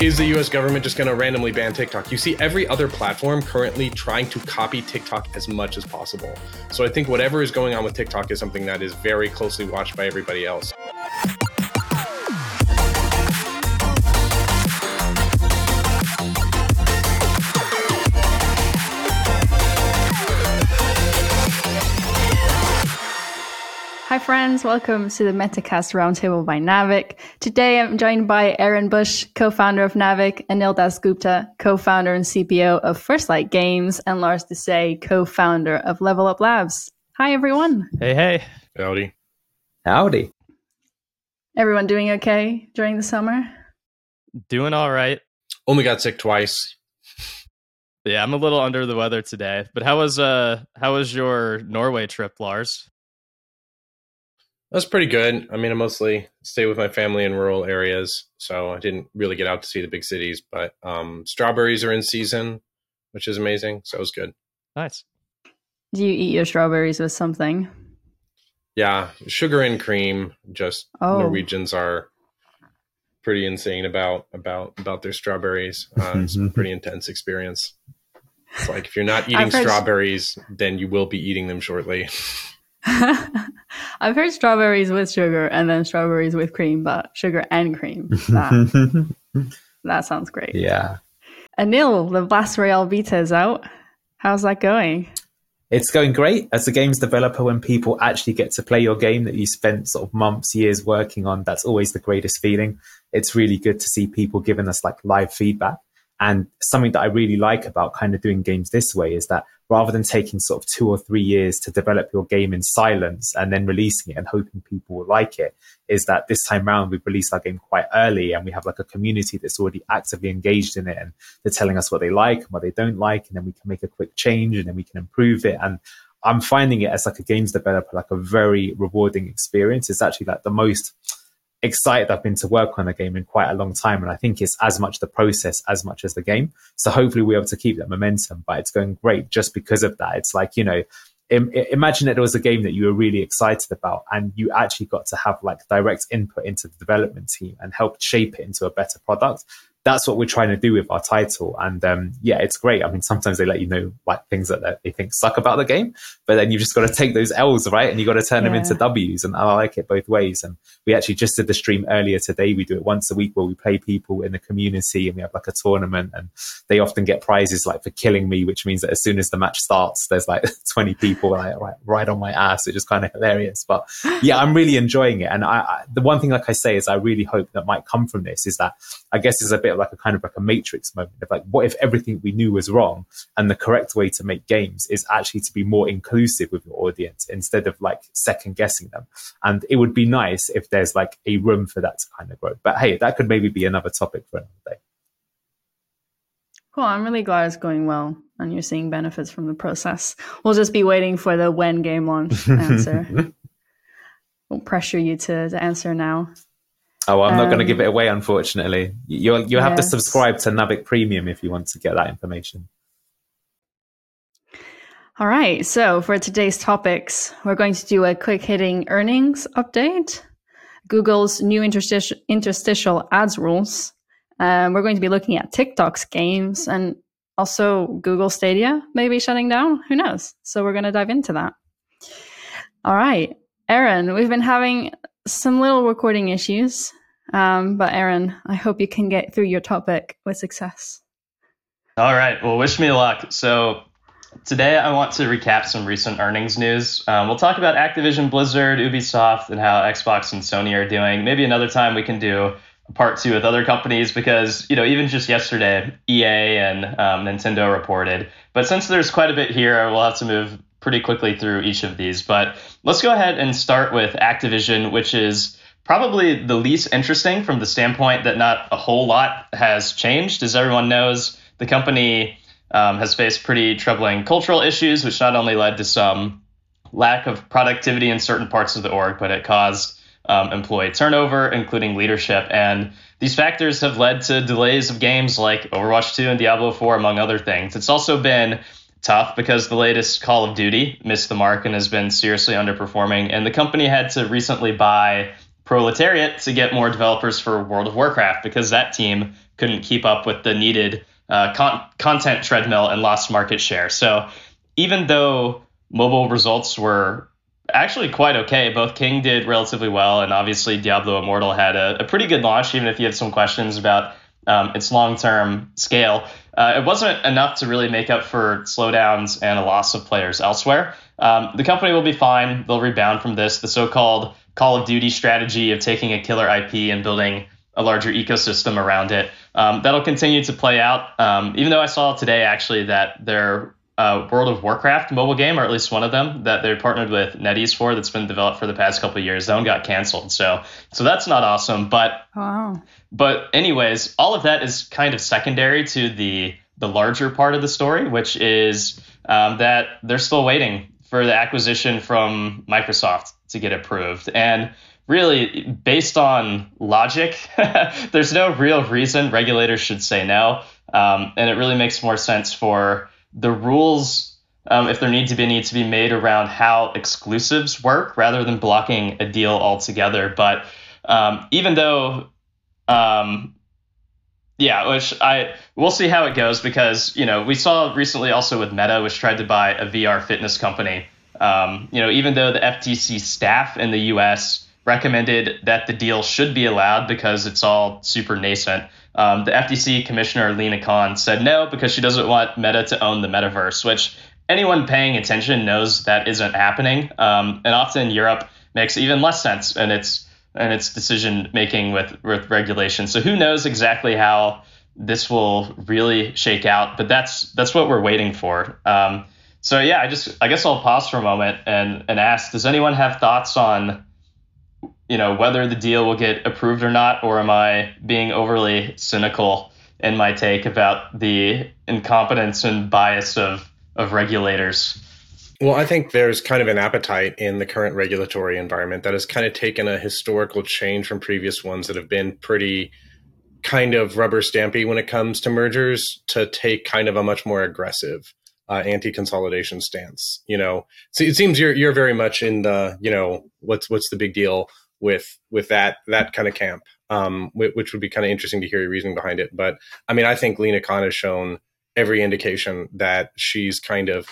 is the US government just going to randomly ban TikTok? You see every other platform currently trying to copy TikTok as much as possible. So I think whatever is going on with TikTok is something that is very closely watched by everybody else. Hi, friends. Welcome to the Metacast Roundtable by Naavik. Today, I'm joined by Aaron Bush, co founder of Naavik, Anil Dasgupta, co founder and CPO of First Light Games, and Lars Doucet, co founder of Level Up Labs. Hi, everyone. Hey, hey. Howdy. Howdy. Everyone doing okay during the summer? Doing all right. Only got sick twice. Yeah, I'm a little under the weather today. But how was uh how was your Norway trip, Lars? That's pretty good. I mean, I mostly stay with my family in rural areas, so I didn't really get out to see the big cities. But um, strawberries are in season, which is amazing. So it was good. Nice. Do you eat your strawberries with something? Yeah, sugar and cream. Just Oh. Norwegians are pretty insane about about about their strawberries. Uh, it's a pretty intense experience. It's like if you're not eating strawberries, then you will be eating them shortly. I've heard strawberries with sugar and then strawberries with cream, but sugar and cream. That, that sounds great. yeah. Anil, the Blast Royale beta is out. How's that going? It's going great as a games developer when people actually get to play your game that you spent sort of months, years working on. That's always the greatest feeling. It's really good to see people giving us like live feedback. And something that I really like about kind of doing games this way is that rather than taking sort of two or three years to develop your game in silence and then releasing it and hoping people will like it, is that this time round we've released our game quite early and we have like a community that's already actively engaged in it and they're telling us what they like and what they don't like and then we can make a quick change and then we can improve it. And i'm finding it as like a games developer like a very rewarding experience. It's actually like the most excited I've been to work on the game in quite a long time. And I think it's as much the process as much as the game. So hopefully we're able to keep that momentum, but it's going great just because of that. It's like, you know, im- imagine that it was a game that you were really excited about and you actually got to have like direct input into the development team and help shape it into a better product. That's what we're trying to do with our title. And um, yeah, it's great. I mean, sometimes they let you know like things that they think suck about the game, but then you've just got to take those L's, right? And you got to turn them into W's. And I like it both ways. And we actually just did the stream earlier today. We do it once a week where we play people in the community and we have like a tournament and they often get prizes like for killing me, which means that as soon as the match starts, there's like 20 people like right, right on my ass, which is kind of hilarious. But yeah, I'm really enjoying it. And I, I, the one thing, like I say, is I really hope that might come from this is that I guess it's a bit like a kind of like a matrix moment of like, what if everything we knew was wrong? And the correct way to make games is actually to be more inclusive with your audience instead of like second guessing them. And it would be nice if there's like a room for that to kind of grow. But hey, that could maybe be another topic for another day. Cool. I'm really glad it's going well and you're seeing benefits from the process. We'll just be waiting for the when game launch answer. Won't pressure you to, to answer now. Oh, I'm not going to Um, give it away, unfortunately. You'll you'll have to subscribe to Naavik Premium if you want to get that information. All right. So for today's topics, we're going to do a quick hitting earnings update, Google's new interstitial, interstitial ads rules. Um, we're going to be looking at TikTok's games and also Google Stadia maybe shutting down. Who knows? So we're going to dive into that. All right. Aaron, we've been having some little recording issues. Um, but Aaron, I hope you can get through your topic with success. All right. Well, wish me luck. So today I want to recap some recent earnings news. Um, we'll talk about Activision, Blizzard, Ubisoft, and how Xbox and Sony are doing. Maybe another time we can do a part two with other companies because you know even just yesterday EA and um, Nintendo reported. But since there's quite a bit here, we'll have to move pretty quickly through each of these. But let's go ahead and start with Activision, which is probably the least interesting from the standpoint that not a whole lot has changed. As everyone knows, the company um, has faced pretty troubling cultural issues, which not only led to some lack of productivity in certain parts of the org, but it caused um, employee turnover, including leadership. And these factors have led to delays of games like Overwatch 2 and Diablo 4, among other things. It's also been tough because the latest Call of Duty missed the mark and has been seriously underperforming. And the company had to recently buy proletariat to get more developers for World of Warcraft because that team couldn't keep up with the needed uh, con- content treadmill and lost market share. So even though mobile results were actually quite okay, both King did relatively well, and obviously Diablo Immortal had a, a pretty good launch, even if you had some questions about um, its long term scale. Uh, it wasn't enough to really make up for slowdowns and a loss of players elsewhere. Um, the company will be fine. They'll rebound from this. The so called Call of Duty strategy of taking a killer IP and building a larger ecosystem around it. Um, that'll continue to play out. Um, even though I saw today actually that their uh, World of Warcraft mobile game, or at least one of them that they're partnered with NetEase for, that's been developed for the past couple of years, that one got canceled. So, so that's not awesome. But, wow. but anyways, all of that is kind of secondary to the the larger part of the story, which is um, that they're still waiting for the acquisition from Microsoft to get approved. And really, based on logic, there's no real reason regulators should say no. Um, and it really makes more sense for the rules, um, if there need to be, need to be made around how exclusives work rather than blocking a deal altogether. But um, even though um, yeah, which I we'll see how it goes because you know we saw recently also with Meta, which tried to buy a VR fitness company. Um, you know, even though the FTC staff in the U.S. recommended that the deal should be allowed because it's all super nascent, um, the FTC commissioner Lina Khan said no because she doesn't want Meta to own the metaverse, which anyone paying attention knows that isn't happening. Um, and often Europe makes even less sense, in it's its decision making with with regulation. So who knows exactly how this will really shake out? But that's that's what we're waiting for. Um, so yeah, I just I guess I'll pause for a moment and and ask: Does anyone have thoughts on you know whether the deal will get approved or not, or am I being overly cynical in my take about the incompetence and bias of of regulators? Well, I think there's kind of an appetite in the current regulatory environment that has kind of taken a historical change from previous ones that have been pretty kind of rubber stampy when it comes to mergers to take kind of a much more aggressive uh, anti-consolidation stance. You know, so it seems you're you're very much in the you know what's what's the big deal with with that that kind of camp, um, which would be kind of interesting to hear your reasoning behind it. But I mean, I think Lina Khan has shown every indication that she's kind of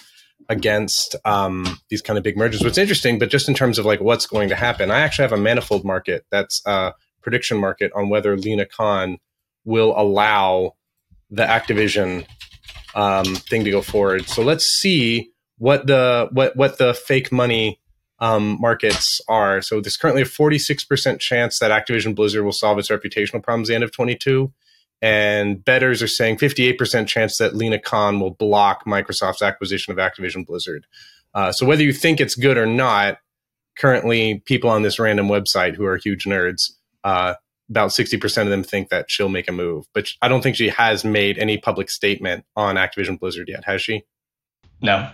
against um, these kind of big mergers. What's interesting, but just in terms of like what's going to happen, I actually have a manifold market that's a prediction market on whether Lina Khan will allow the Activision um, thing to go forward. So let's see what the what what the fake money um, markets are. So there's currently a 46% chance that Activision Blizzard will solve its reputational problems the end of 22 and betters are saying 58% chance that Lina Khan will block Microsoft's acquisition of Activision Blizzard. Uh, so whether you think it's good or not, currently people on this random website who are huge nerds, uh, about 60% of them think that she'll make a move. But I don't think she has made any public statement on Activision Blizzard yet, has she? No.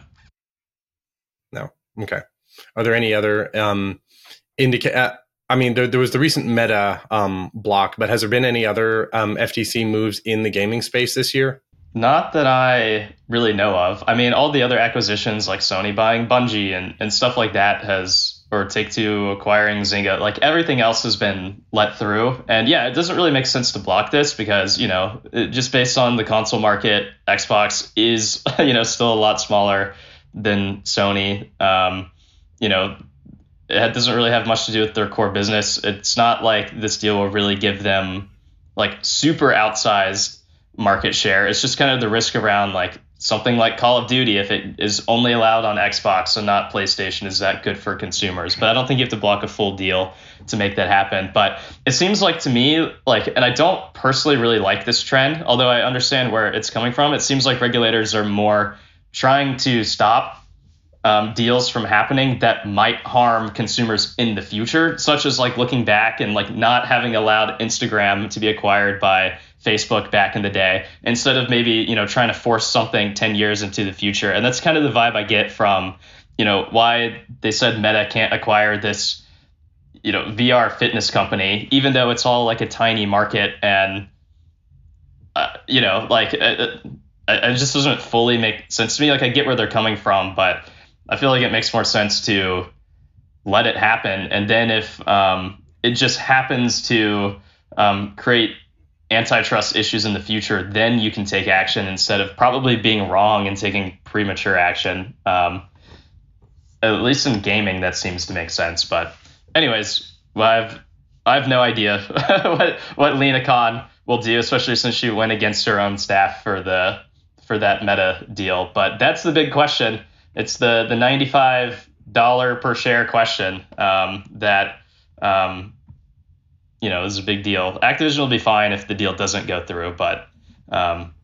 No. Okay. Are there any other um, indica- uh, I mean, there, there, was the recent Meta um, block, but has there been any other um, FTC moves in the gaming space this year? Not that I really know of. I mean, all the other acquisitions like Sony buying Bungie and, and stuff like that has, or Take Two acquiring Zynga, like everything else has been let through. And yeah, it doesn't really make sense to block this because, you know, just based on the console market, Xbox is, you know, still a lot smaller than Sony. Um, you know, it doesn't really have much to do with their core business. It's not like this deal will really give them like super outsized market share. It's just kind of the risk around like something like Call of Duty, if it is only allowed on Xbox and not PlayStation, is that good for consumers? But I don't think you have to block a full deal to make that happen. But it seems like to me, like, and I don't personally really like this trend, although I understand where it's coming from. It seems like regulators are more trying to stop um, deals from happening that might harm consumers in the future, such as like looking back and like not having allowed Instagram to be acquired by Facebook back in the day, instead of maybe you know trying to force something 10 years into the future. And that's kind of the vibe I get from you know why they said Meta can't acquire this you know VR fitness company, even though it's all like a tiny market and uh, you know like. Uh, it just doesn't fully make sense to me. Like I get where they're coming from, but I feel like it makes more sense to let it happen. And then if um, it just happens to um, create antitrust issues in the future, then you can take action instead of probably being wrong and taking premature action. Um, at least in gaming, that seems to make sense. But, anyways, well, I've I have no idea what what Lina Khan will do, especially since she went against her own staff for the for that meta deal. But that's the big question. It's the the ninety five dollar per share question um, that um, you know this is a big deal. Activision will be fine if the deal doesn't go through, but um,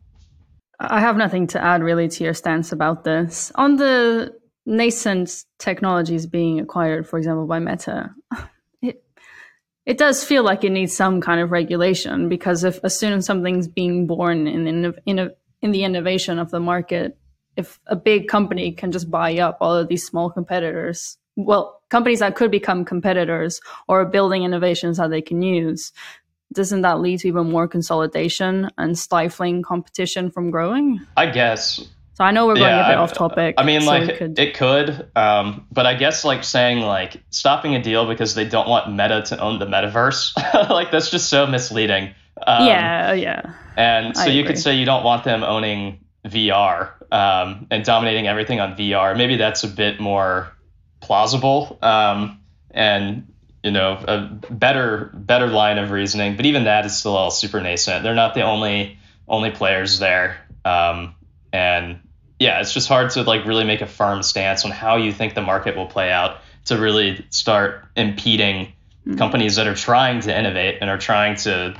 I have nothing to add really to your stance about this on the nascent technologies being acquired, for example, by Meta. It it does feel like it needs some kind of regulation because if as soon as something's being born in in in, in the innovation of the market, if a big company can just buy up all of these small competitors, well, companies that could become competitors or building innovations that they can use, doesn't that lead to even more consolidation and stifling competition from growing? I guess. So I know we're going yeah, a bit I, off topic. I mean, so like could... it could, um, but I guess like saying like stopping a deal because they don't want Meta to own the metaverse, like that's just so misleading. Um, yeah, yeah. And so I you agree. could say you don't want them owning VR um, and dominating everything on VR. Maybe that's a bit more plausible um, and you know a better better line of reasoning. But even that is still all super nascent. They're not the only only players there, um, and yeah, it's just hard to like really make a firm stance on how you think the market will play out to really start impeding mm-hmm. companies that are trying to innovate and are trying to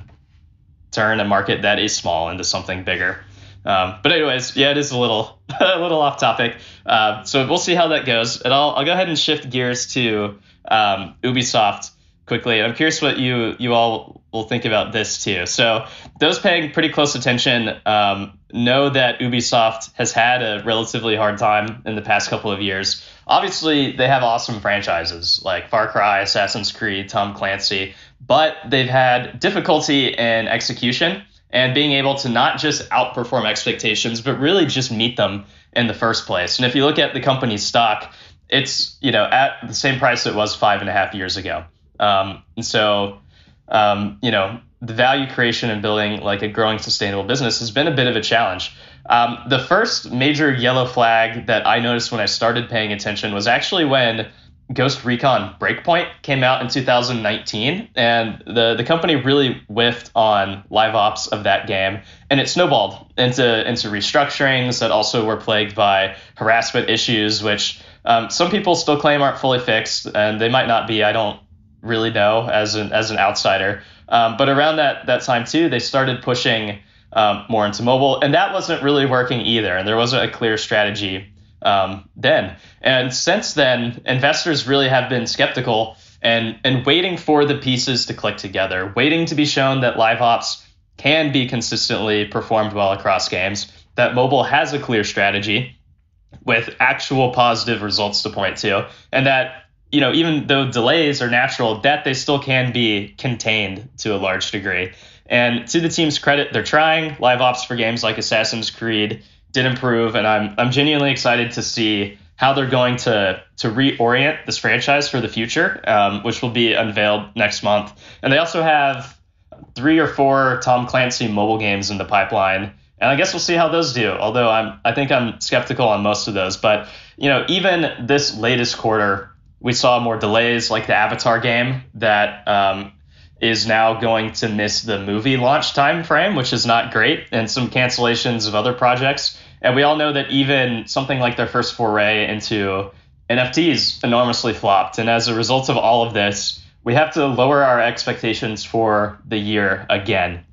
turn a market that is small into something bigger. Um, but anyways, yeah, it is a little a little off topic. Uh, so we'll see how that goes. And I'll I'll go ahead and shift gears to um, Ubisoft quickly. I'm curious what you you all will think about this too. So those paying pretty close attention um, know that Ubisoft has had a relatively hard time in the past couple of years. Obviously, they have awesome franchises like Far Cry, Assassin's Creed, Tom Clancy, but they've had difficulty in execution and being able to not just outperform expectations, but really just meet them in the first place. And if you look at the company's stock, it's you know at the same price it was five and a half years ago. Um, and so, um, you know, the value creation and building like a growing sustainable business has been a bit of a challenge. Um, the first major yellow flag that I noticed when I started paying attention was actually when Ghost Recon Breakpoint came out in 2019, and the, the company really whiffed on live ops of that game, and it snowballed into into restructurings that also were plagued by harassment issues, which um, some people still claim aren't fully fixed, and they might not be. I don't really know as an as an outsider. Um, but around that that time too, they started pushing um, more into mobile, and that wasn't really working either. And there wasn't a clear strategy um, then. And since then, investors really have been skeptical and and waiting for the pieces to click together, waiting to be shown that live ops can be consistently performed well across games, that mobile has a clear strategy with actual positive results to point to, and that you know, even though delays are natural, that they still can be contained to a large degree. And to the team's credit, they're trying. Live ops for games like Assassin's Creed did improve, and I'm I'm genuinely excited to see how they're going to to reorient this franchise for the future, um, which will be unveiled next month. And they also have three or four Tom Clancy mobile games in the pipeline, and I guess we'll see how those do. Although I'm I think I'm skeptical on most of those, but you know even this latest quarter we saw more delays, like the Avatar game that um, is now going to miss the movie launch time frame, which is not great, and some cancellations of other projects. And we all know that even something like their first foray into NFTs enormously flopped. And as a result of all of this, we have to lower our expectations for the year again.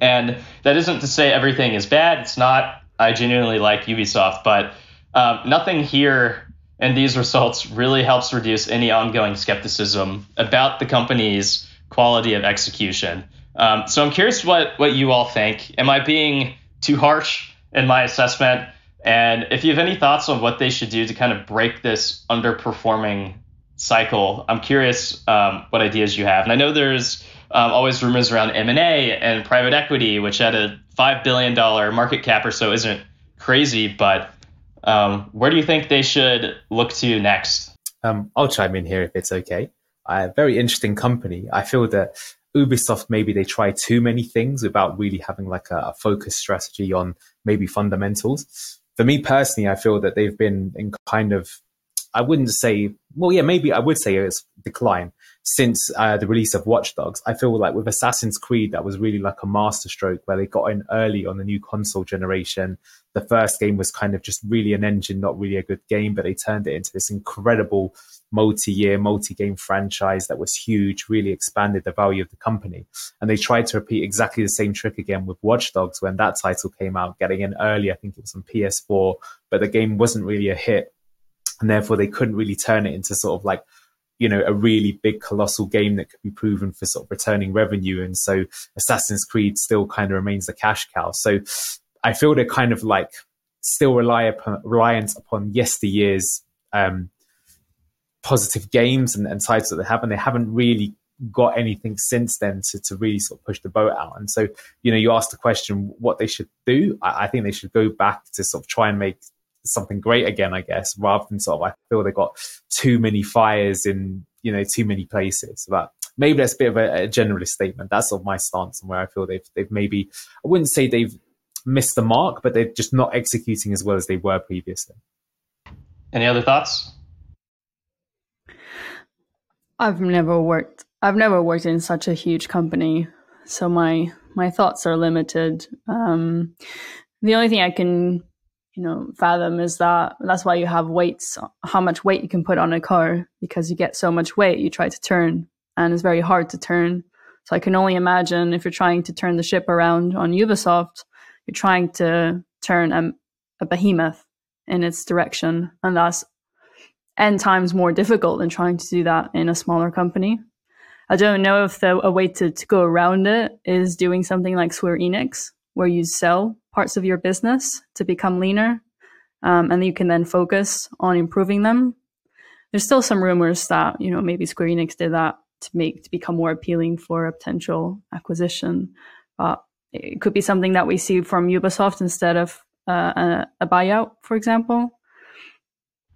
And that isn't to say everything is bad. It's not. I genuinely like Ubisoft, but um, nothing here and these results really helps reduce any ongoing skepticism about the company's quality of execution. Um, so I'm curious what what you all think. Am I being too harsh in my assessment? And if you have any thoughts on what they should do to kind of break this underperforming cycle, I'm curious um, what ideas you have. And I know there's um, always rumors around M&A and private equity, which at a five billion dollar market cap or so isn't crazy, but um, where do you think they should look to next? Um, I'll chime in here if it's okay. A very interesting company. I feel that Ubisoft maybe they try too many things without really having like a, a focused strategy on maybe fundamentals. For me personally, I feel that they've been in kind of I wouldn't say well, yeah, maybe I would say it's decline since uh, the release of Watch Dogs. I feel like with Assassin's Creed, that was really like a masterstroke where they got in early on the new console generation. The first game was kind of just really an engine, not really a good game, but they turned it into this incredible multi-year, multi-game franchise that was huge, really expanded the value of the company. And they tried to repeat exactly the same trick again with Watch Dogs when that title came out, getting in early. I think it was on PS4, but the game wasn't really a hit. And therefore they couldn't really turn it into sort of like you know a really big colossal game that could be proven for sort of returning revenue and so assassin's creed still kind of remains the cash cow so i feel they're kind of like still rely upon reliant upon yesteryear's um, positive games and, and titles that they have and they haven't really got anything since then to, to really sort of push the boat out. And so, you know, you asked the question what they should do. I, I, think they should go back to sort of try and make something great again, I guess, rather than sort of I feel they've got too many fires in you know too many places. But maybe that's a bit of a, a generalist statement. That's sort of my stance and where I feel they've they've maybe I wouldn't say they've missed the mark, but they're just not executing as well as they were previously. Any other thoughts? I've never worked I've never worked in such a huge company, so my my thoughts are limited. Um, the only thing I can you know fathom is that that's why you have weights how much weight you can put on a car because you get so much weight you try to turn and it's very hard to turn so i can only imagine if you're trying to turn the ship around on ubisoft you're trying to turn a, a behemoth in its direction and that's n times more difficult than trying to do that in a smaller company i don't know if the, a way to, to go around it is doing something like square enix where you sell parts of your business to become leaner, um, and you can then focus on improving them. There's still some rumors that you know maybe Square Enix did that to make to become more appealing for a potential acquisition, but it could be something that we see from Ubisoft instead of uh, a, a buyout, for example.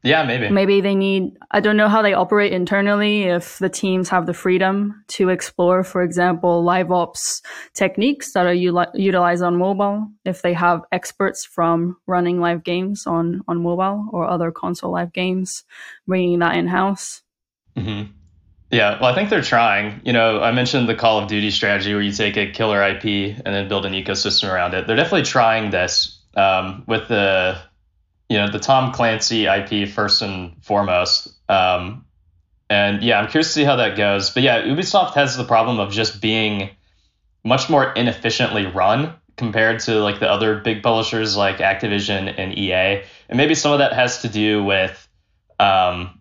Yeah, maybe. Maybe they need, I don't know how they operate internally, if the teams have the freedom to explore, for example, live ops techniques that are u- utilized on mobile, if they have experts from running live games on, on mobile or other console live games, bringing that in house. Mm-hmm. Yeah, well, I think they're trying. You know, I mentioned the Call of Duty strategy where you take a killer IP and then build an ecosystem around it. They're definitely trying this um, with the you know the Tom Clancy IP first and foremost. Um, and yeah, I'm curious to see how that goes. But yeah, Ubisoft has the problem of just being much more inefficiently run compared to like the other big publishers like Activision and EA. And maybe some of that has to do with um,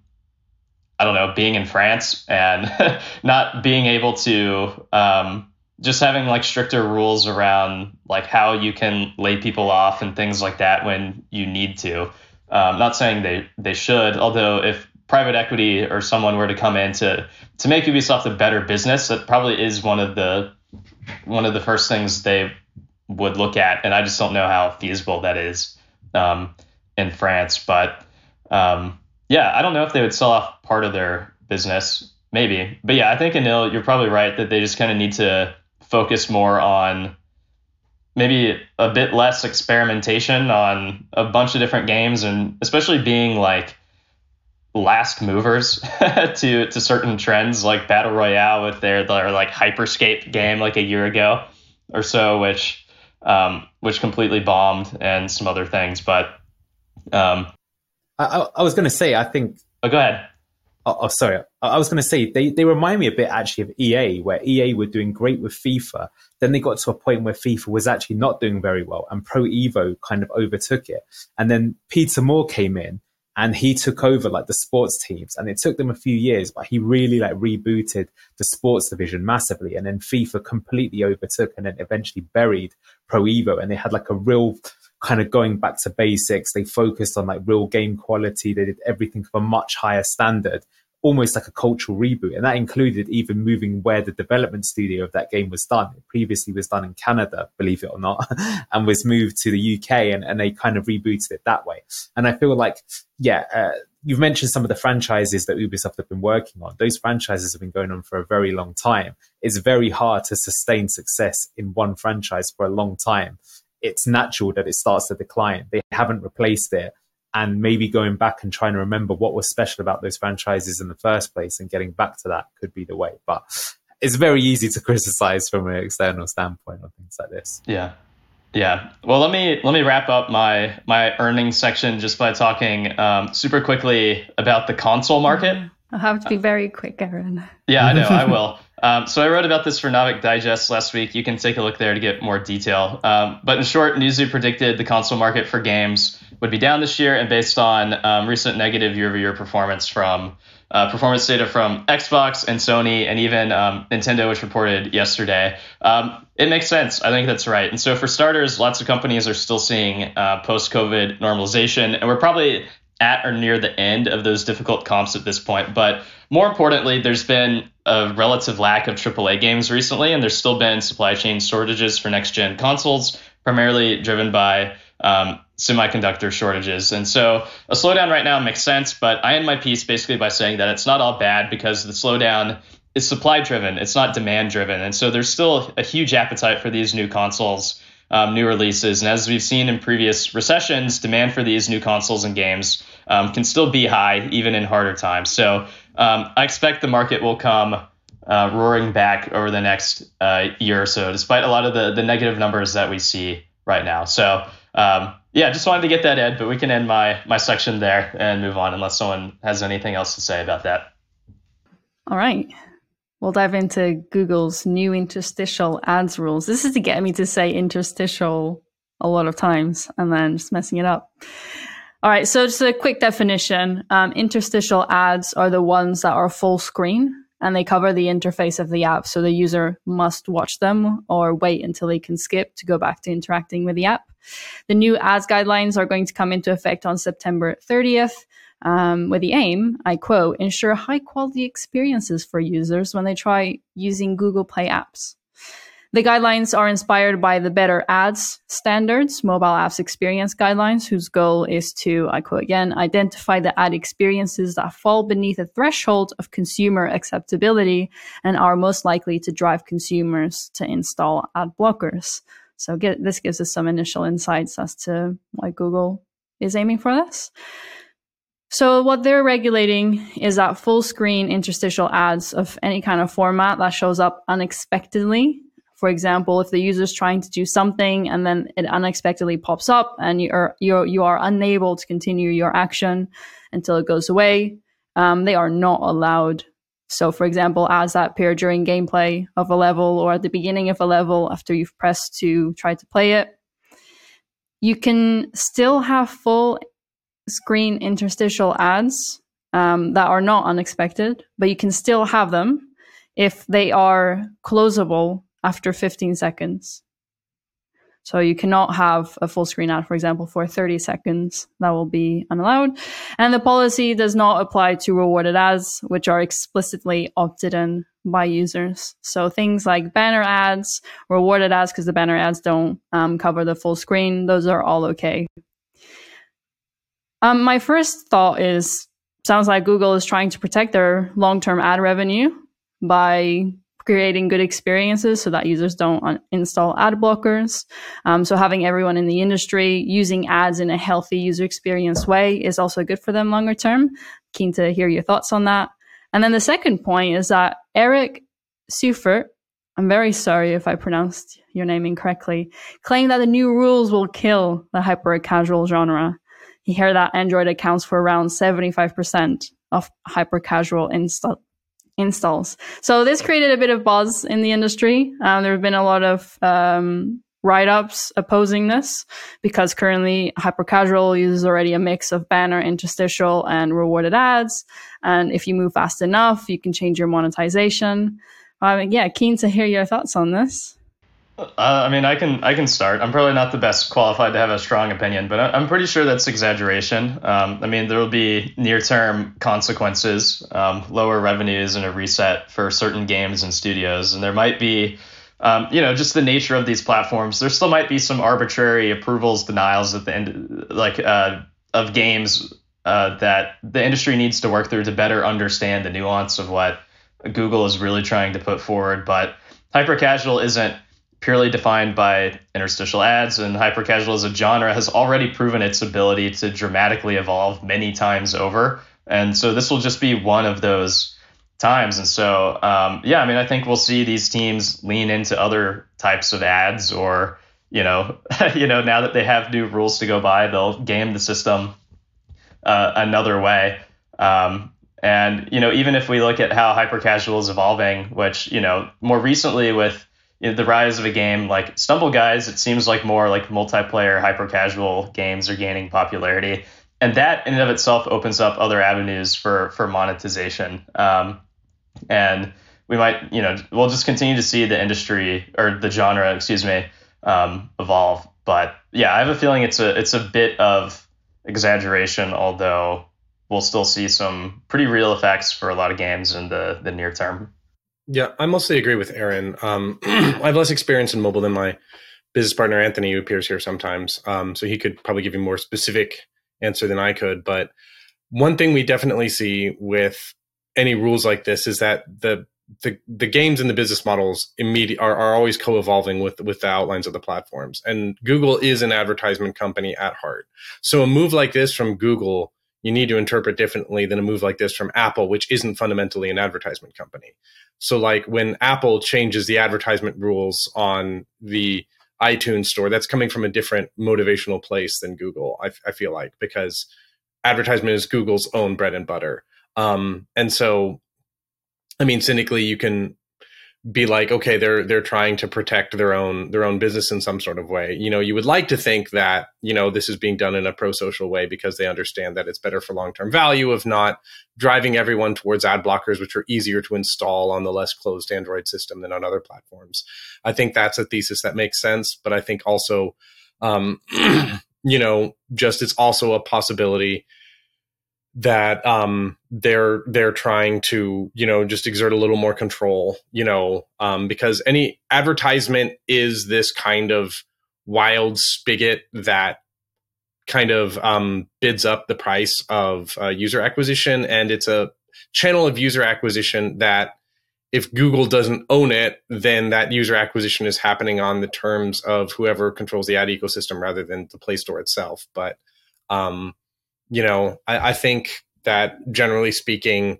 I don't know, being in France and not being able to um, just having like stricter rules around like how you can lay people off and things like that when you need to. Um, not saying they they should, although if private equity or someone were to come in to to make Ubisoft a better business, that probably is one of the one of the first things they would look at, and I just don't know how feasible that is um, in France. But um, yeah, I don't know if they would sell off part of their business, maybe. But yeah, I think Anil, you're probably right that they just kind of need to focus more on maybe a bit less experimentation on a bunch of different games and especially being like last movers to to certain trends like battle royale with their their like hyperscape game like a year ago or so which um, which completely bombed and some other things but um, I, I was going to say i think oh go ahead Oh, oh, sorry. I was going to say they, they remind me a bit actually of EA, where EA were doing great with FIFA. Then they got to a point where FIFA was actually not doing very well, and Pro Evo kind of overtook it. And then Peter Moore came in, and he took over like the sports teams, and it took them a few years, but he really like rebooted the sports division massively. And then FIFA completely overtook, and then eventually buried Pro Evo, and they had like a real kind of going back to basics. They focused on like real game quality. They did everything of a much higher standard, almost like a cultural reboot. And that included even moving where the development studio of that game was done. It previously was done in Canada, believe it or not, and was moved to the UK and, and they kind of rebooted it that way. And I feel like, yeah, uh, you've mentioned some of the franchises that Ubisoft have been working on. Those franchises have been going on for a very long time. It's very hard to sustain success in one franchise for a long time. It's natural that it starts to decline. They haven't replaced it. And maybe going back and trying to remember what was special about those franchises in the first place and getting back to that could be the way. But it's very easy to criticize from an external standpoint on things like this. Yeah. Yeah. Well, let me let me wrap up my my earnings section just by talking um, super quickly about the console market. I'll have to be very quick, Aaron. Yeah, I know. I will. Um, so I wrote about this for Naavik Digest last week. You can take a look there to get more detail. Um, but in short, Newzoo predicted the console market for games would be down this year, and based on um, recent negative year-over-year performance from uh, performance data from Xbox and Sony, and even um, Nintendo, which reported yesterday, um, it makes sense. I think that's right. And so, for starters, lots of companies are still seeing uh, post-COVID normalization, and we're probably at or near the end of those difficult comps at this point. But more importantly, there's been a relative lack of AAA games recently, and there's still been supply chain shortages for next gen consoles, primarily driven by um, semiconductor shortages. And so a slowdown right now makes sense, but I end my piece basically by saying that it's not all bad because the slowdown is supply driven, it's not demand driven. And so there's still a huge appetite for these new consoles um, new releases. And as we've seen in previous recessions, demand for these new consoles and games um, can still be high even in harder times. So um, I expect the market will come uh, roaring back over the next uh, year or so, despite a lot of the, the negative numbers that we see right now. So um, yeah, just wanted to get that Ed, but we can end my my section there and move on unless someone has anything else to say about that. All right. We'll dive into Google's new interstitial ads rules. This is to get me to say interstitial a lot of times and then just messing it up. All right, so just a quick definition. Um, interstitial ads are the ones that are full screen and they cover the interface of the app. So the user must watch them or wait until they can skip to go back to interacting with the app. The new ads guidelines are going to come into effect on September 30th um, with the aim, I quote, ensure high quality experiences for users when they try using Google Play apps. The guidelines are inspired by the Better Ads Standards, mobile apps experience guidelines, whose goal is to, I quote again, identify the ad experiences that fall beneath a threshold of consumer acceptability and are most likely to drive consumers to install ad blockers. So get, this gives us some initial insights as to why Google is aiming for this. So what they're regulating is that full screen interstitial ads of any kind of format that shows up unexpectedly. For example, if the user is trying to do something and then it unexpectedly pops up and you are you're, you are unable to continue your action until it goes away, um, they are not allowed. So, for example, ads that appear during gameplay of a level or at the beginning of a level after you've pressed to try to play it, you can still have full screen interstitial ads um, that are not unexpected, but you can still have them if they are closable after 15 seconds. So you cannot have a full screen ad, for example, for 30 seconds. That will be unallowed. And the policy does not apply to rewarded ads, which are explicitly opted in by users. So things like banner ads, rewarded ads, because the banner ads don't um, cover the full screen, those are all okay. Um, my first thought is sounds like Google is trying to protect their long term ad revenue by creating good experiences so that users don't un- install ad blockers. Um, so having everyone in the industry using ads in a healthy user experience way is also good for them longer term. Keen to hear your thoughts on that. And then the second point is that Eric Seufert, I'm very sorry if I pronounced your name incorrectly, claimed that the new rules will kill the hyper casual genre. He heard that Android accounts for around 75% of hyper casual install- installs. So this created a bit of buzz in the industry. Um, there have been a lot of um, write ups opposing this because currently hyper casual uses already a mix of banner, interstitial, and rewarded ads. And if you move fast enough, you can change your monetization. Um, yeah, keen to hear your thoughts on this. Uh, I mean, I can I can start. I'm probably not the best qualified to have a strong opinion, but I'm pretty sure that's exaggeration. Um, I mean, there will be near-term consequences, um, lower revenues, and a reset for certain games and studios, and there might be, um, you know, just the nature of these platforms. There still might be some arbitrary approvals, denials at the end, like uh, of games uh, that the industry needs to work through to better understand the nuance of what Google is really trying to put forward. But hyper casual isn't purely defined by interstitial ads, and hypercasual as a genre has already proven its ability to dramatically evolve many times over. And so this will just be one of those times. And so, um, yeah, I mean, I think we'll see these teams lean into other types of ads, or you know, you know, now that they have new rules to go by, they'll game the system uh, another way. Um, and you know, even if we look at how hypercasual is evolving, which you know, more recently with the rise of a game like Stumble Guys, it seems like more like multiplayer hyper casual games are gaining popularity, and that in and of itself opens up other avenues for for monetization. Um, and we might, you know, we'll just continue to see the industry or the genre, excuse me, um, evolve. But yeah, I have a feeling it's a it's a bit of exaggeration, although we'll still see some pretty real effects for a lot of games in the the near term. Yeah, I mostly agree with Aaron. Um, I have less experience in mobile than my business partner Anthony, who appears here sometimes. Um, so he could probably give you more specific answer than I could. But one thing we definitely see with any rules like this is that the the the games and the business models immediate are, are always co-evolving with with the outlines of the platforms and google is an advertisement company at heart so a move like this from google you need to interpret differently than a move like this from apple which isn't fundamentally an advertisement company. So like when apple changes the advertisement rules on the itunes store that's coming from a different motivational place than google i, I feel like because advertisement is google's own bread and butter. Um, and so I mean, cynically, you can be like, okay, they're they're trying to protect their own their own business in some sort of way. You know, you would like to think that you know this is being done in a pro social way because they understand that it's better for long term value of not driving everyone towards ad blockers, which are easier to install on the less closed Android system than on other platforms. I think that's a thesis that makes sense, but I think also, um, you know, just it's also a possibility that um, they're they're trying to you know just exert a little more control you know um, because any advertisement is this kind of wild spigot that kind of um, bids up the price of uh, user acquisition. And it's a channel of user acquisition that if google doesn't own it then that user acquisition is happening on the terms of whoever controls the ad ecosystem rather than the play store itself. But um, you know, I, I think that generally speaking,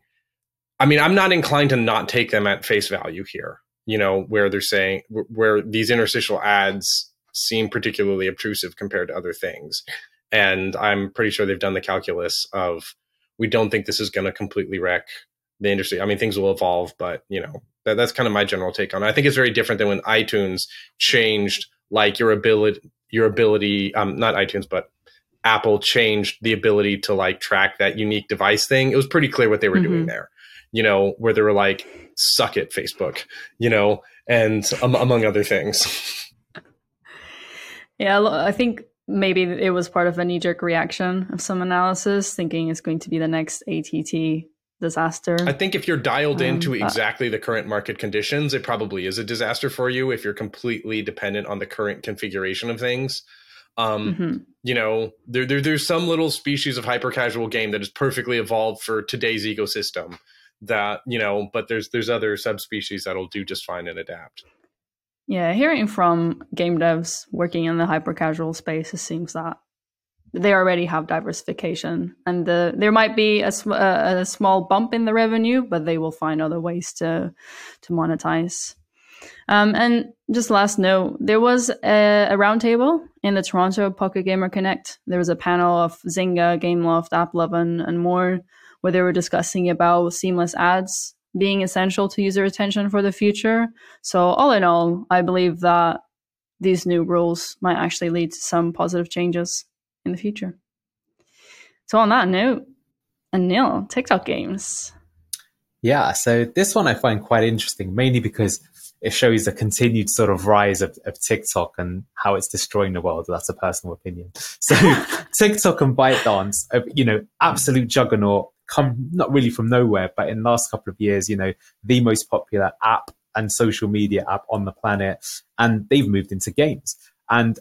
I mean, I'm not inclined to not take them at face value here. You know, where they're saying where these interstitial ads seem particularly obtrusive compared to other things, and I'm pretty sure they've done the calculus of we don't think this is going to completely wreck the industry. I mean, things will evolve, but you know, that, that's kind of my general take on it. I think it's very different than when iTunes changed like your ability, your ability, um, not iTunes, but Apple changed the ability to like track that unique device thing, it was pretty clear what they were mm-hmm. doing there. You know, where they were like, "Suck it, Facebook," you know, and um, among other things. Yeah, I think maybe it was part of a knee jerk reaction of some analysis, thinking it's going to be the next ATT disaster. I think if you're dialed um, into exactly the current market conditions, it probably is a disaster for you if you're completely dependent on the current configuration of things. Um, mm-hmm. You know, there, there there's some little species of hyper casual game that is perfectly evolved for today's ecosystem. That you know, but there's there's other subspecies that'll do just fine and adapt. Yeah, hearing from game devs working in the hyper casual space, it seems that they already have diversification, and the, there might be a, a, a small bump in the revenue, but they will find other ways to to monetize. Um, and just last note, there was a, a roundtable in the Toronto Pocket Gamer Connect. There was a panel of Zynga, Gameloft, AppLovin, and more, where they were discussing about seamless ads being essential to user attention for the future. So all in all, I believe that these new rules might actually lead to some positive changes in the future. So on that note, Anil, TikTok games. Yeah, so this one I find quite interesting, mainly because it shows a continued sort of rise of, of TikTok and how it's destroying the world. That's a personal opinion. So TikTok and ByteDance, you know, absolute juggernaut, come not really from nowhere, but in the last couple of years, you know, the most popular app and social media app on the planet, and they've moved into games. And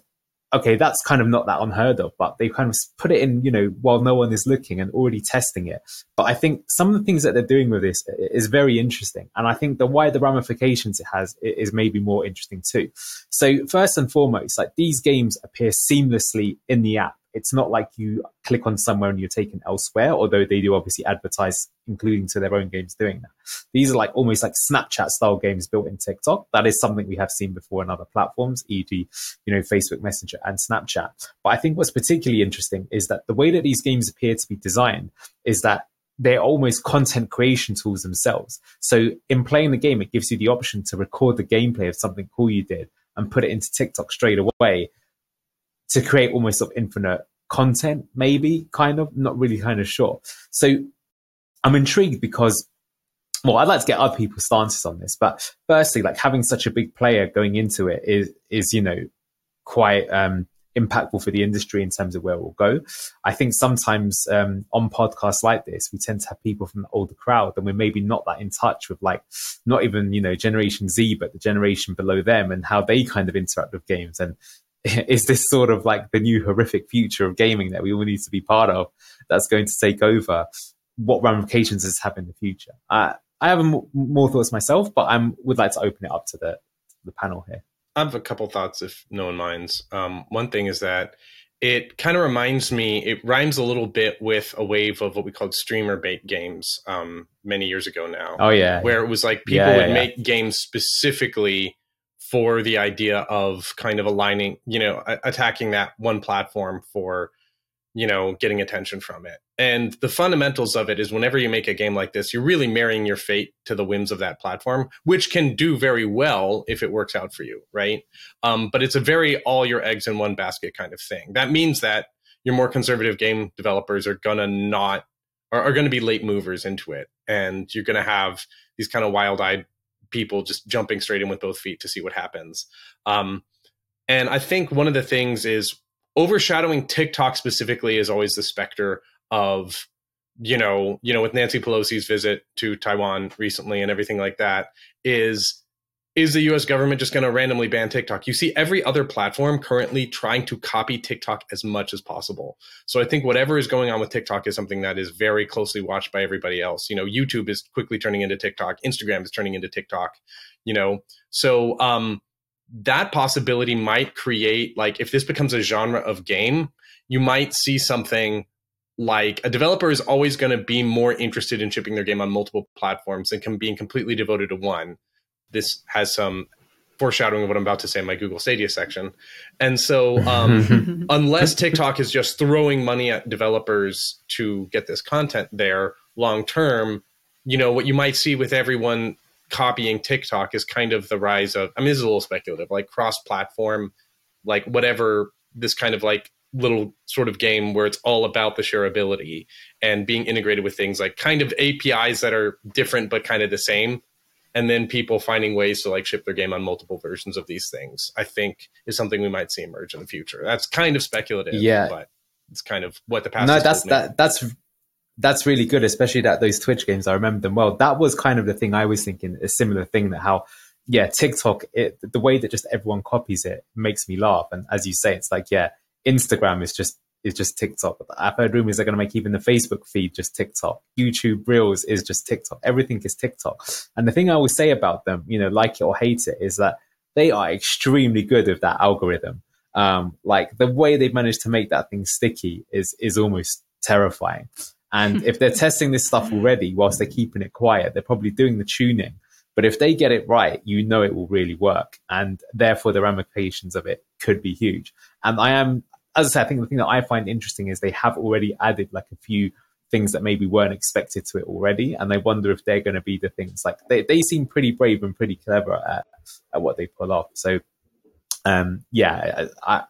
okay, that's kind of not that unheard of, but they kind of put it in, you know, while no one is looking and already testing it. But I think some of the things that they're doing with this is very interesting. And I think the wider ramifications it has is maybe more interesting too. So first and foremost, like these games appear seamlessly in the app it's not like you click on somewhere and you're taken elsewhere, although they do obviously advertise, including to their own games doing that. These are like almost like Snapchat style games built in TikTok. That is something we have seen before in other platforms, e.g., you know, Facebook Messenger and Snapchat. But I think what's particularly interesting is that the way that these games appear to be designed is that they're almost content creation tools themselves. So in playing the game, it gives you the option to record the gameplay of something cool you did and put it into TikTok straight away to create almost sort of infinite content, maybe kind of, not really kind of sure. So I'm intrigued because well, I'd like to get other people's stances on this, but firstly, like having such a big player going into it is is you know quite um, impactful for the industry in terms of where we'll go. I think sometimes um, on podcasts like this, we tend to have people from the older crowd, and we're maybe not that in touch with like not even you know Generation Z, but the generation below them and how they kind of interact with games. And is this sort of like the new horrific future of gaming that we all need to be part of that's going to take over? What ramifications does this have in the future? Uh, I have more thoughts myself, but I would like to open it up to the, the panel here. I have a couple thoughts if no one minds. Um, one thing is that it kind of reminds me, it rhymes a little bit with a wave of what we called streamer bait games um, many years ago now. Oh, yeah. Where it was like people yeah, would yeah. make games specifically for the idea of kind of aligning, you know, attacking that one platform for, you know, getting attention from it. And the fundamentals of it is whenever you make a game like this, you're really marrying your fate to the whims of that platform, which can do very well if it works out for you, right? Um, but it's a very all your eggs in one basket kind of thing. That means that your more conservative game developers are gonna not are, are to be late movers into it, and you're to have these kind of wild eyed people just jumping straight in with both feet to see what happens. Um, and I think one of the things is overshadowing TikTok specifically is always the specter of, you know, you know, with Nancy Pelosi's visit to Taiwan recently and everything like that, is is the US government just going to randomly ban TikTok? You see every other platform currently trying to copy TikTok as much as possible. So I think whatever is going on with TikTok is something that is very closely watched by everybody else. You know, YouTube is quickly turning into TikTok, Instagram is turning into TikTok, you know. So um that possibility might create like if this becomes a genre of game, you might see something like a developer is always going to be more interested in shipping their game on multiple platforms than being completely devoted to one this has some foreshadowing of what I'm about to say in my Google Stadia section. And so, um, unless TikTok is just throwing money at developers to get this content there long term, you know, what you might see with everyone copying TikTok is kind of the rise of, I mean, this is a little speculative, like cross platform, like whatever this kind of like little sort of game where it's all about the shareability and being integrated with things like kind of APIs that are different but kind of the same and then people finding ways to like ship their game on multiple versions of these things i think is something we might see emerge in the future. That's kind of speculative yeah. but it's kind of what the past no that's that that's that's really good especially that those twitch games i remember them well. That was kind of the thing i was thinking a similar thing that how yeah tiktok it, the way that just everyone copies it makes me laugh. And as you say it's like yeah instagram is just is just TikTok. I've heard rumors they're going to make even the Facebook feed just TikTok. YouTube Reels is just TikTok. Everything is TikTok. And the thing I always say about them, you know, like it or hate it, is that they are extremely good with that algorithm. Um, like the way they've managed to make that thing sticky is is almost terrifying. And if they're testing this stuff already whilst they're keeping it quiet, they're probably doing the tuning. But if they get it right, you know it will really work. And therefore the ramifications of it could be huge. And I am as I say, I think the thing that I find interesting is they have already added like a few things that maybe weren't expected to it already. And I wonder if they're going to be the things like they, they seem pretty brave and pretty clever at, at what they pull off. So, um, yeah, I,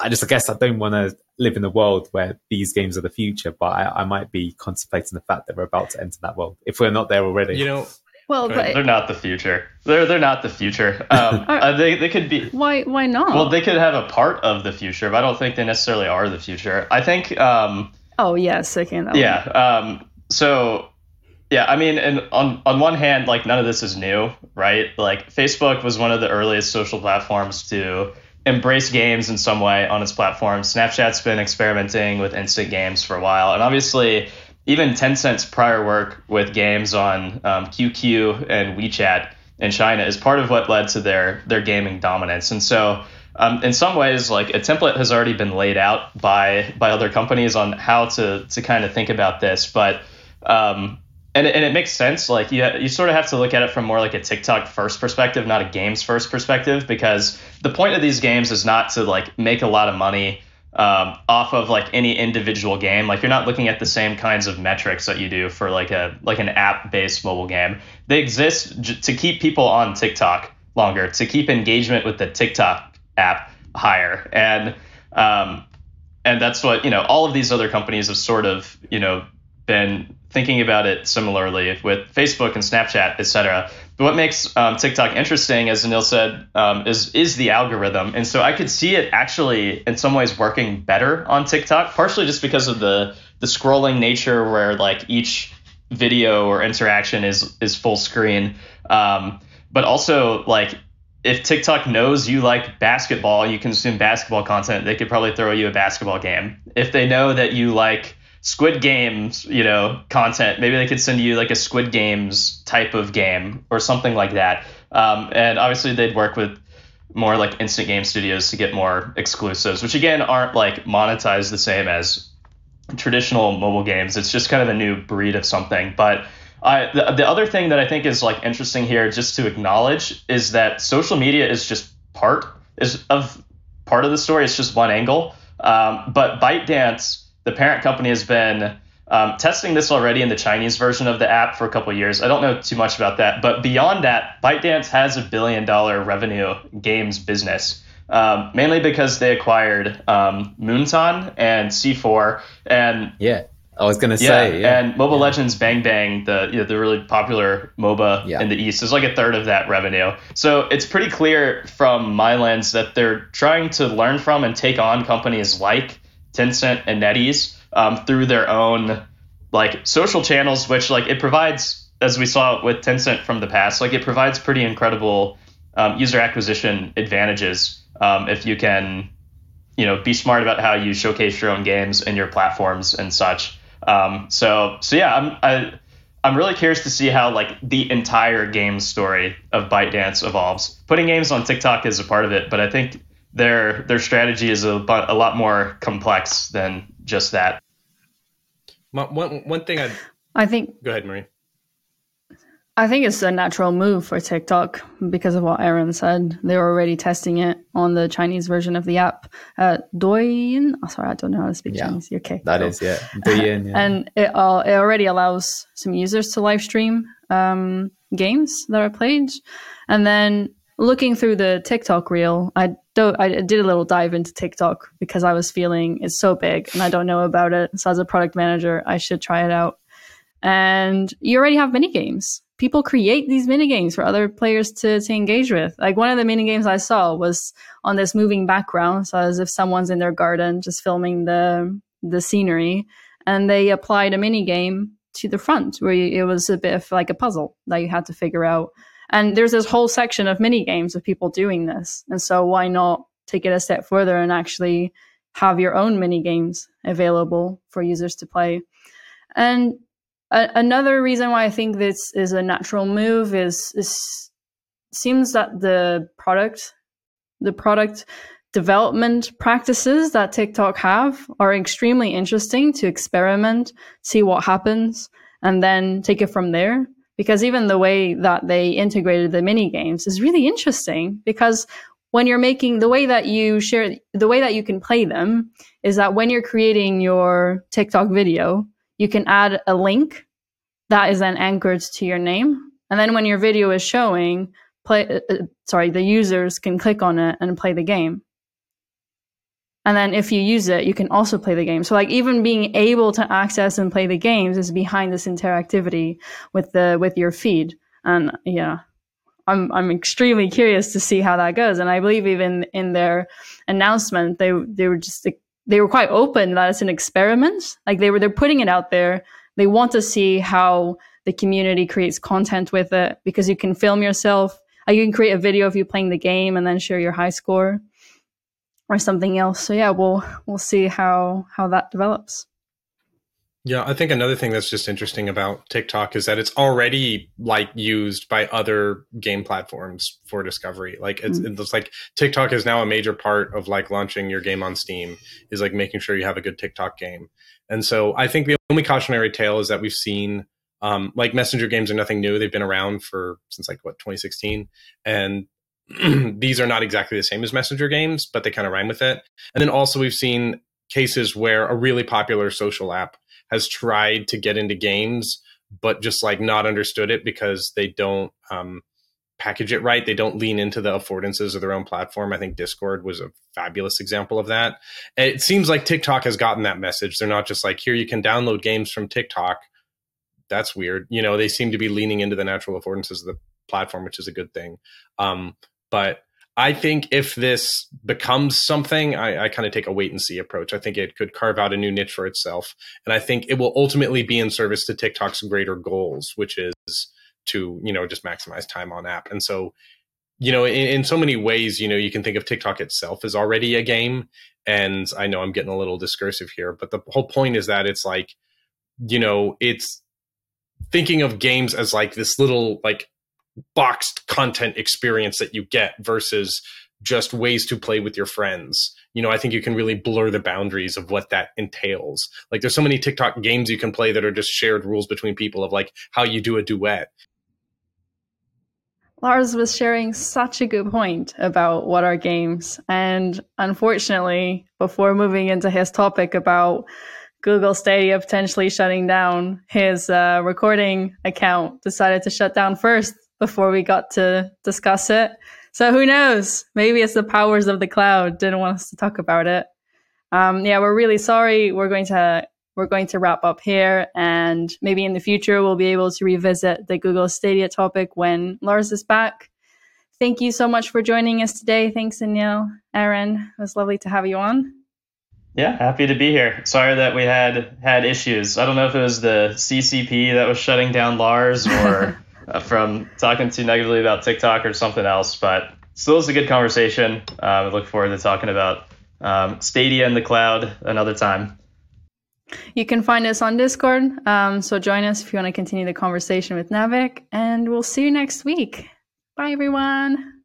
I just, I guess I don't want to live in a world where these games are the future, but I, I might be contemplating the fact that we're about to enter that world if we're not there already. You know, well, but, they're not the future. They're they're not the future. Um, uh, they they could be. Why why not? Well, they could have a part of the future, but I don't think they necessarily are the future. I think. Um, oh yes, I can. Yeah. Um, so yeah, I mean, and on on one hand, like none of this is new, right? Like Facebook was one of the earliest social platforms to embrace games in some way on its platform. Snapchat's been experimenting with instant games for a while, and obviously, even Tencent's prior work with games on um, QQ and WeChat in China is part of what led to their their gaming dominance. And so, um, in some ways, like a template has already been laid out by by other companies on how to to kind of think about this, but um, and and it makes sense. Like you, you sort of have to look at it from more like a TikTok first perspective, not a games first perspective, because the point of these games is not to like make a lot of money um, off of like any individual game. Like you're not looking at the same kinds of metrics that you do for like a like an app based mobile game. They exist j- to keep people on TikTok longer, to keep engagement with the TikTok app higher, and um, and that's what you know. All of these other companies have sort of you know been thinking about it similarly with Facebook and Snapchat, et cetera. But what makes um, TikTok interesting, as Anil said, um, is is the algorithm, and so I could see it actually in some ways working better on TikTok, partially just because of the the scrolling nature, where like each video or interaction is is full screen, um, but also like if TikTok knows you like basketball, you consume basketball content, they could probably throw you a basketball game. If they know that you like Squid Games, you know, content. Maybe they could send you like a Squid Games type of game or something like that. Um, and obviously, they'd work with more like instant game studios to get more exclusives, which again aren't like monetized the same as traditional mobile games. It's just kind of a new breed of something. But I, the, the other thing that I think is like interesting here, just to acknowledge, is that social media is just part is of part of the story. It's just one angle. Um, but ByteDance the parent company has been um, testing this already in the Chinese version of the app for a couple years. I don't know too much about that, but beyond that, ByteDance has a billion dollar revenue games business. Um, mainly because they acquired um, Moonton and C4 and yeah, I was gonna yeah, say yeah. and Mobile yeah. Legends Bang Bang, the you know, the really popular MOBA yeah. in the East, is like a third of that revenue. So it's pretty clear from my lens that they're trying to learn from and take on companies like Tencent and NetEase um, through their own like social channels, which like it provides, as we saw with Tencent from the past, like it provides pretty incredible um, user acquisition advantages um, if you can, you know, be smart about how you showcase your own games and your platforms and such. Um, so so yeah, I'm I, I'm really curious to see how like the entire game story of ByteDance evolves. Putting games on TikTok is a part of it, but I think their their strategy is a, a lot more complex than just that. One one thing I I think go ahead, Marie. I think it's a natural move for TikTok because of what Aaron said. They're already testing it on the Chinese version of the app. Uh, Douyin, oh, sorry, I don't know how to speak yeah, Chinese. Okay, that cool. is yeah, Douyin, yeah. and it uh, it already allows some users to live stream um, games that are played, and then looking through the TikTok reel, I do, I did a little dive into TikTok because I was feeling it's so big and I don't know about it. So as a product manager, I should try it out. And you already have mini games. People create these mini games for other players to, to engage with. Like one of the mini games I saw was on this moving background, so as if someone's in their garden just filming the the scenery, and they applied a mini game to the front where it was a bit of like a puzzle that you had to figure out and there's this whole section of mini games of people doing this. And so why not take it a step further and actually have your own mini games available for users to play? And a- another reason why I think this is a natural move is, is seems that the product, the product development practices that TikTok have are extremely interesting to experiment, see what happens, and then take it from there because even the way that they integrated the mini games is really interesting because when you're making the way that you share the way that you can play them is that when you're creating your TikTok video, you can add a link that is then anchored to your name. And then when your video is showing, play uh, uh sorry, the users can click on it and play the game. And then if you use it, you can also play the game. So like even being able to access and play the games is behind this interactivity with the with your feed. And yeah, I'm I'm extremely curious to see how that goes. And I believe even in their announcement, they they were just they were quite open that it's an experiment. Like they were they're putting it out there. They want to see how the community creates content with it because you can film yourself. You can create a video of you playing the game and then share your high score or something else. So yeah, we'll we'll see how how that develops. Yeah, I think another thing that's just interesting about TikTok is that it's already like used by other game platforms for discovery. Like it's, mm. it's like TikTok is now a major part of like launching your game on Steam is like making sure you have a good TikTok game. And so I think the only cautionary tale is that we've seen um, like messenger games are nothing new. They've been around for since like what 2016, and these are not exactly the same as messenger games, but they kind of rhyme with it. And then also we've seen cases where a really popular social app has tried to get into games, but just like not understood it because they don't um, package it right. They don't lean into the affordances of their own platform. I think Discord was a fabulous example of that. it seems like TikTok has gotten that message. They're not just like, here, you can download games from TikTok. That's weird. You know, they seem to be leaning into the natural affordances of the platform, which is a good thing. Um, but I think if this becomes something, I, I kind of take a wait and see approach. I think it could carve out a new niche for itself. And I think it will ultimately be in service to TikTok's greater goals, which is to, you know, just maximize time on app. And so, you know, in, in so many ways, you know, you can think of TikTok itself as already a game. And I know I'm getting a little discursive here, but the whole point is that it's like, you know, it's thinking of games as like this little like boxed content experience that you get versus just ways to play with your friends. You know, I think you can really blur the boundaries of what that entails. Like there's so many TikTok games you can play that are just shared rules between people of like how you do a duet. Lars was sharing such a good point about what are games. And unfortunately, before moving into his topic about Google Stadia potentially shutting down, his uh, recording account decided to shut down first before we got to discuss it. So who knows? Maybe it's the powers of the cloud didn't want us to talk about it. Um, yeah, we're really sorry. We're going to we're going to wrap up here, and maybe in the future we'll be able to revisit the Google Stadia topic when Lars is back. Thank you so much for joining us today. Thanks, Danielle, Aaron. It was lovely to have you on. Yeah, happy to be here. Sorry that we had had issues. I don't know if it was the CCP that was shutting down Lars or uh, from talking too negatively about TikTok or something else. But still, it's a good conversation. Uh, I look forward to talking about um, Stadia in the cloud another time. You can find us on Discord. Um, so join us if you want to continue the conversation with Naavik, and we'll see you next week. Bye, everyone.